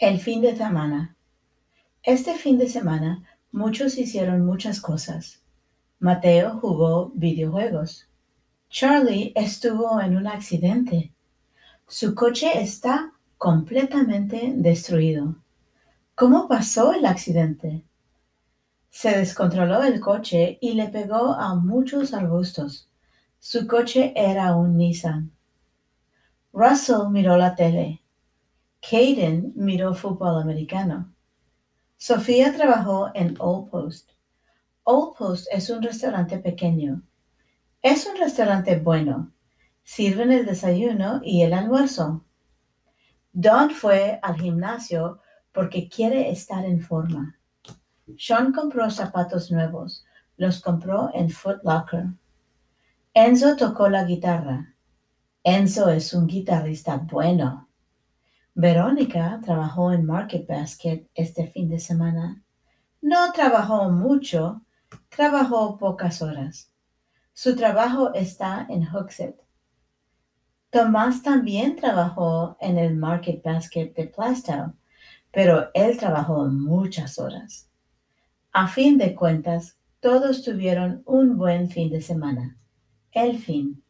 El fin de semana. Este fin de semana muchos hicieron muchas cosas. Mateo jugó videojuegos. Charlie estuvo en un accidente. Su coche está completamente destruido. ¿Cómo pasó el accidente? Se descontroló el coche y le pegó a muchos arbustos. Su coche era un Nissan. Russell miró la tele. Caden miró fútbol americano. Sofía trabajó en Old Post. Old Post es un restaurante pequeño. Es un restaurante bueno. Sirven el desayuno y el almuerzo. Don fue al gimnasio porque quiere estar en forma. Sean compró zapatos nuevos. Los compró en Foot Locker. Enzo tocó la guitarra. Enzo es un guitarrista bueno. Verónica trabajó en Market Basket este fin de semana. No trabajó mucho, trabajó pocas horas. Su trabajo está en Hooksett. Tomás también trabajó en el Market Basket de Plastow, pero él trabajó muchas horas. A fin de cuentas, todos tuvieron un buen fin de semana. El fin.